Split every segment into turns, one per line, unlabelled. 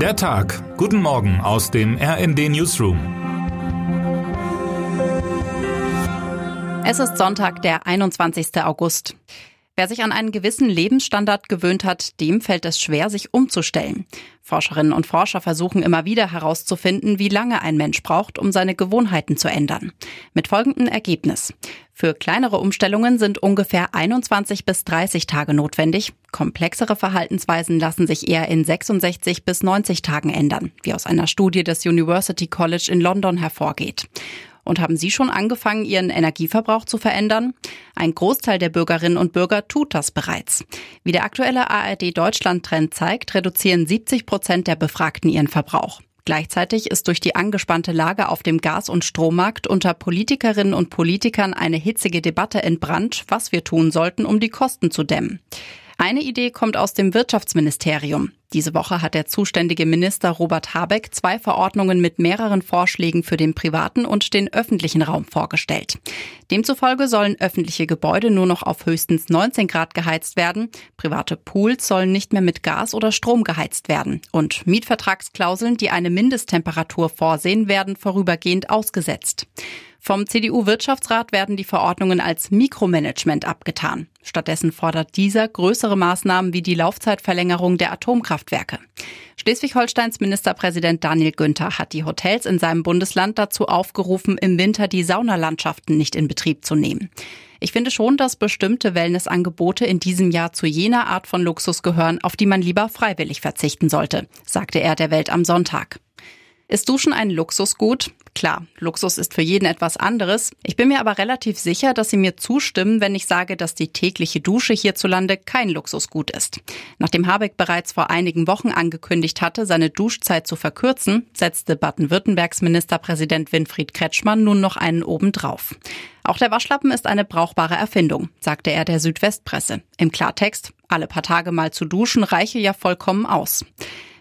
Der Tag. Guten Morgen aus dem RND Newsroom.
Es ist Sonntag, der 21. August. Wer sich an einen gewissen Lebensstandard gewöhnt hat, dem fällt es schwer, sich umzustellen. Forscherinnen und Forscher versuchen immer wieder herauszufinden, wie lange ein Mensch braucht, um seine Gewohnheiten zu ändern. Mit folgendem Ergebnis. Für kleinere Umstellungen sind ungefähr 21 bis 30 Tage notwendig. Komplexere Verhaltensweisen lassen sich eher in 66 bis 90 Tagen ändern, wie aus einer Studie des University College in London hervorgeht. Und haben Sie schon angefangen, Ihren Energieverbrauch zu verändern? Ein Großteil der Bürgerinnen und Bürger tut das bereits. Wie der aktuelle ARD Deutschland Trend zeigt, reduzieren 70 Prozent der Befragten ihren Verbrauch. Gleichzeitig ist durch die angespannte Lage auf dem Gas- und Strommarkt unter Politikerinnen und Politikern eine hitzige Debatte entbrannt, was wir tun sollten, um die Kosten zu dämmen. Eine Idee kommt aus dem Wirtschaftsministerium. Diese Woche hat der zuständige Minister Robert Habeck zwei Verordnungen mit mehreren Vorschlägen für den privaten und den öffentlichen Raum vorgestellt. Demzufolge sollen öffentliche Gebäude nur noch auf höchstens 19 Grad geheizt werden, private Pools sollen nicht mehr mit Gas oder Strom geheizt werden und Mietvertragsklauseln, die eine Mindesttemperatur vorsehen, werden vorübergehend ausgesetzt. Vom CDU-Wirtschaftsrat werden die Verordnungen als Mikromanagement abgetan. Stattdessen fordert dieser größere Maßnahmen wie die Laufzeitverlängerung der Atomkraftwerke. Schleswig-Holsteins Ministerpräsident Daniel Günther hat die Hotels in seinem Bundesland dazu aufgerufen, im Winter die Saunalandschaften nicht in Betrieb zu nehmen. Ich finde schon, dass bestimmte Wellnessangebote in diesem Jahr zu jener Art von Luxus gehören, auf die man lieber freiwillig verzichten sollte, sagte er der Welt am Sonntag. Ist Duschen ein Luxusgut? Klar, Luxus ist für jeden etwas anderes. Ich bin mir aber relativ sicher, dass Sie mir zustimmen, wenn ich sage, dass die tägliche Dusche hierzulande kein Luxusgut ist. Nachdem Habeck bereits vor einigen Wochen angekündigt hatte, seine Duschzeit zu verkürzen, setzte Baden-Württembergs Ministerpräsident Winfried Kretschmann nun noch einen obendrauf. Auch der Waschlappen ist eine brauchbare Erfindung, sagte er der Südwestpresse. Im Klartext, alle paar Tage mal zu duschen reiche ja vollkommen aus.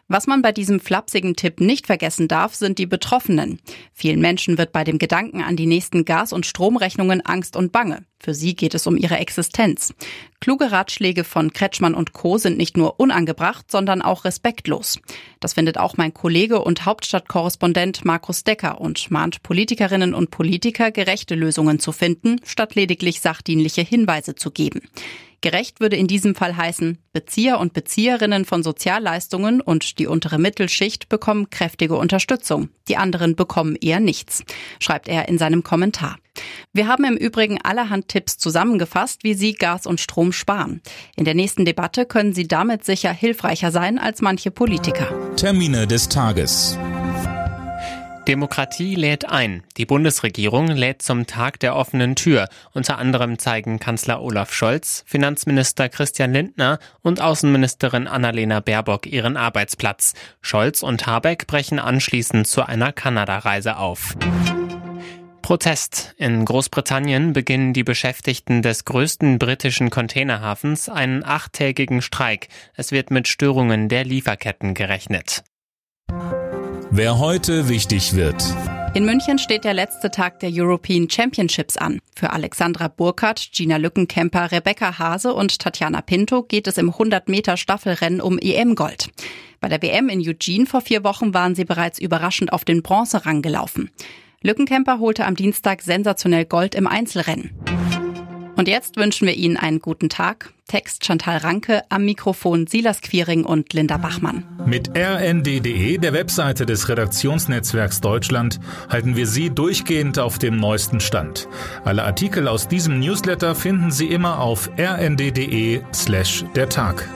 Was man bei diesem flapsigen Tipp nicht vergessen darf, sind die Betroffenen. Vielen Menschen wird bei dem Gedanken an die nächsten Gas- und Stromrechnungen Angst und Bange. Für sie geht es um ihre Existenz. Kluge Ratschläge von Kretschmann und Co. sind nicht nur unangebracht, sondern auch respektlos. Das findet auch mein Kollege und Hauptstadtkorrespondent Markus Decker und mahnt Politikerinnen und Politiker, gerechte Lösungen zu finden, statt lediglich sachdienliche Hinweise zu geben. Gerecht würde in diesem Fall heißen, Bezieher und Bezieherinnen von Sozialleistungen und die untere Mittelschicht bekommen kräftige Unterstützung. Die anderen bekommen eher nichts, schreibt er in seinem Kommentar. Wir haben im Übrigen allerhand Tipps zusammengefasst, wie Sie Gas und Strom sparen. In der nächsten Debatte können Sie damit sicher hilfreicher sein als manche Politiker.
Termine des Tages.
Demokratie lädt ein. Die Bundesregierung lädt zum Tag der offenen Tür. Unter anderem zeigen Kanzler Olaf Scholz, Finanzminister Christian Lindner und Außenministerin Annalena Baerbock ihren Arbeitsplatz. Scholz und Habeck brechen anschließend zu einer Kanada-Reise auf. Protest. In Großbritannien beginnen die Beschäftigten des größten britischen Containerhafens einen achttägigen Streik. Es wird mit Störungen der Lieferketten gerechnet.
Wer heute wichtig wird.
In München steht der letzte Tag der European Championships an. Für Alexandra Burkhardt, Gina Lückenkämper, Rebecca Hase und Tatjana Pinto geht es im 100 Meter Staffelrennen um EM-Gold. Bei der WM in Eugene vor vier Wochen waren sie bereits überraschend auf den Bronzerang gelaufen. Lückenkämper holte am Dienstag sensationell Gold im Einzelrennen. Und jetzt wünschen wir Ihnen einen guten Tag. Text Chantal Ranke, am Mikrofon Silas Quiring und Linda Bachmann.
Mit rnd.de, der Webseite des Redaktionsnetzwerks Deutschland, halten wir Sie durchgehend auf dem neuesten Stand. Alle Artikel aus diesem Newsletter finden Sie immer auf rnd.de slash der Tag.